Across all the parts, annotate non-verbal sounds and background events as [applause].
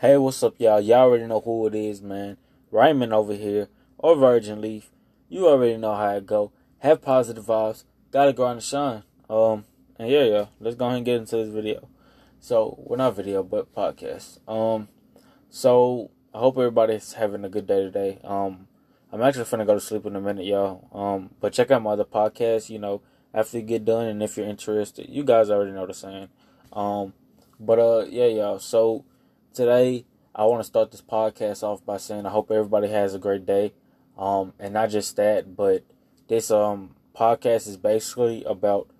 Hey, what's up, y'all? Y'all already know who it is, man. Raymond over here, or Virgin Leaf. You already know how it go. Have positive vibes. Gotta go and shine. Um, and yeah, yeah. Let's go ahead and get into this video. So, well, not video, but podcast. Um, so I hope everybody's having a good day today. Um, I'm actually finna go to sleep in a minute, y'all. Um, but check out my other podcast. You know, after you get done, and if you're interested, you guys already know the saying. Um, but uh, yeah, y'all. So today I want to start this podcast off by saying I hope everybody has a great day. Um, and not just that, but this um podcast is basically about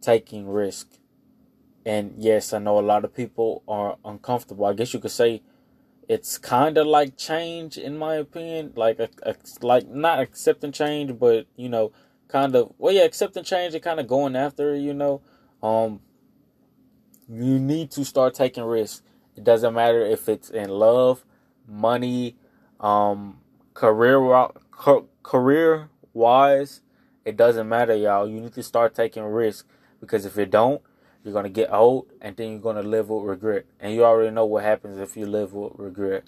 taking risk. And yes, I know a lot of people are uncomfortable. I guess you could say it's kind of like change, in my opinion. Like, a, a, like not accepting change, but you know, kind of well, yeah, accepting change and kind of going after it. You know, um, you need to start taking risks. It doesn't matter if it's in love, money, um, career, career wise. It doesn't matter, y'all. You need to start taking risks because if you don't, you're gonna get old and then you're gonna live with regret. And you already know what happens if you live with regret.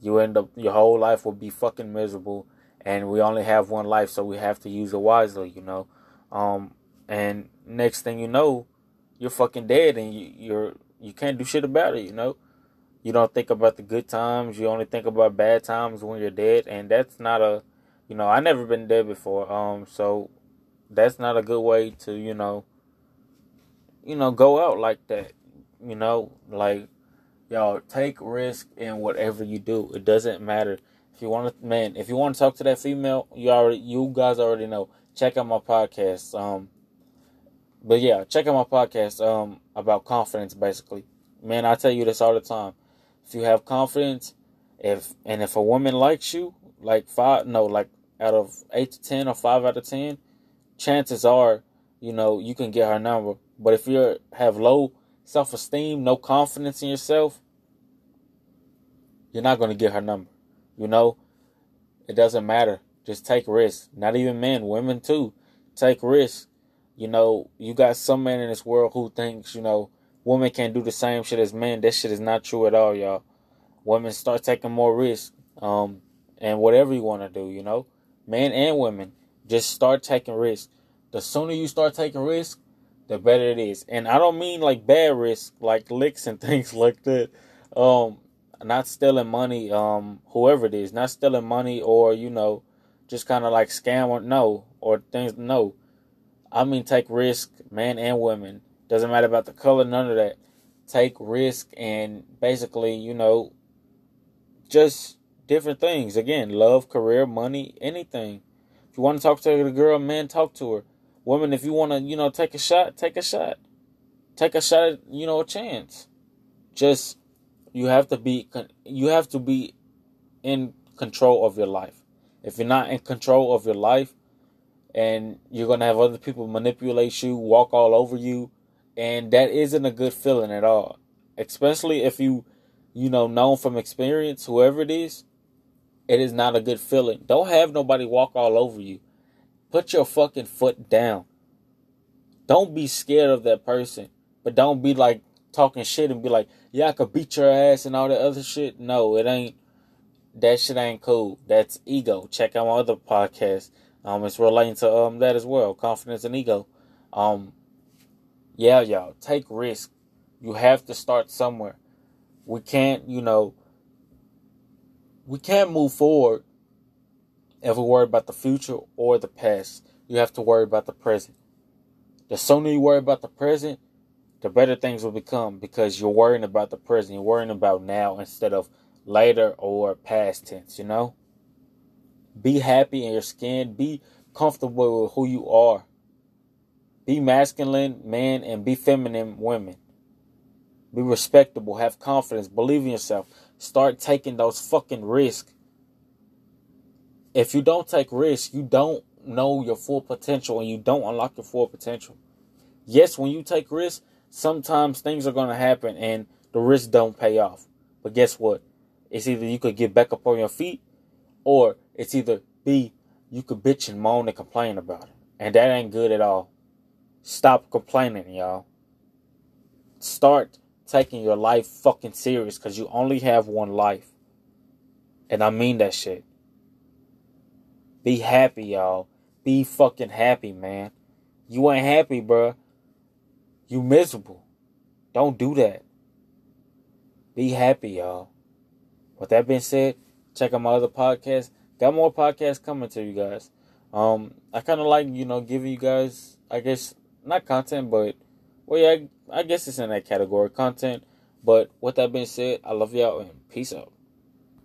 You end up your whole life will be fucking miserable and we only have one life, so we have to use it wisely, you know. Um, and next thing you know, you're fucking dead and you, you're you can't do shit about it, you know. You don't think about the good times, you only think about bad times when you're dead, and that's not a you know, I never been dead before. Um, so that's not a good way to, you know, you know, go out like that. You know, like y'all take risk in whatever you do. It doesn't matter. If you want to, man, if you want to talk to that female, you already, you guys already know. Check out my podcast. Um, but yeah, check out my podcast. Um, about confidence, basically. Man, I tell you this all the time. If you have confidence, if and if a woman likes you, like five, no, like out of eight to ten or five out of ten, chances are, you know, you can get her number. But if you have low self esteem, no confidence in yourself, you're not going to get her number. You know, it doesn't matter. Just take risks. Not even men, women too. Take risks. You know, you got some men in this world who thinks, you know, women can't do the same shit as men. That shit is not true at all, y'all. Women start taking more risks. Um, and whatever you want to do, you know, men and women, just start taking risks. The sooner you start taking risks, the better it is. And I don't mean like bad risks, like licks and [laughs] things like that. Um, not stealing money, um, whoever it is, not stealing money or, you know, just kind of like scam or no, or things, no. I mean, take risk, man and women. Doesn't matter about the color, none of that. Take risk and basically, you know, just different things. Again, love, career, money, anything. If you want to talk to the girl, man, talk to her. Woman, if you want to, you know, take a shot, take a shot. Take a shot at, you know, a chance. Just you have to be you have to be in control of your life. If you're not in control of your life and you're going to have other people manipulate you, walk all over you, and that isn't a good feeling at all. Especially if you you know known from experience whoever it is, it is not a good feeling. Don't have nobody walk all over you. Put your fucking foot down. Don't be scared of that person, but don't be like talking shit and be like, yeah, I could beat your ass and all that other shit. No, it ain't. That shit ain't cool. That's ego. Check out my other podcast. Um, it's relating to um that as well. Confidence and ego. Um, yeah, y'all take risk. You have to start somewhere. We can't, you know, we can't move forward if we worry about the future or the past. You have to worry about the present. The sooner you worry about the present, the better things will become because you're worrying about the present. You're worrying about now instead of later or past tense, you know? Be happy in your skin. Be comfortable with who you are. Be masculine men and be feminine women. Be respectable. Have confidence. Believe in yourself. Start taking those fucking risks. If you don't take risks, you don't know your full potential and you don't unlock your full potential. Yes, when you take risks, sometimes things are going to happen and the risks don't pay off. But guess what? It's either you could get back up on your feet or it's either B, you could bitch and moan and complain about it. And that ain't good at all. Stop complaining, y'all. Start taking your life fucking serious because you only have one life. And I mean that shit. Be happy, y'all. Be fucking happy, man. You ain't happy, bruh. You miserable. Don't do that. Be happy, y'all. With that being said, check out my other podcast. Got more podcasts coming to you guys. Um, I kind of like you know giving you guys, I guess not content, but well, yeah, I, I guess it's in that category, content. But with that being said, I love y'all and peace out.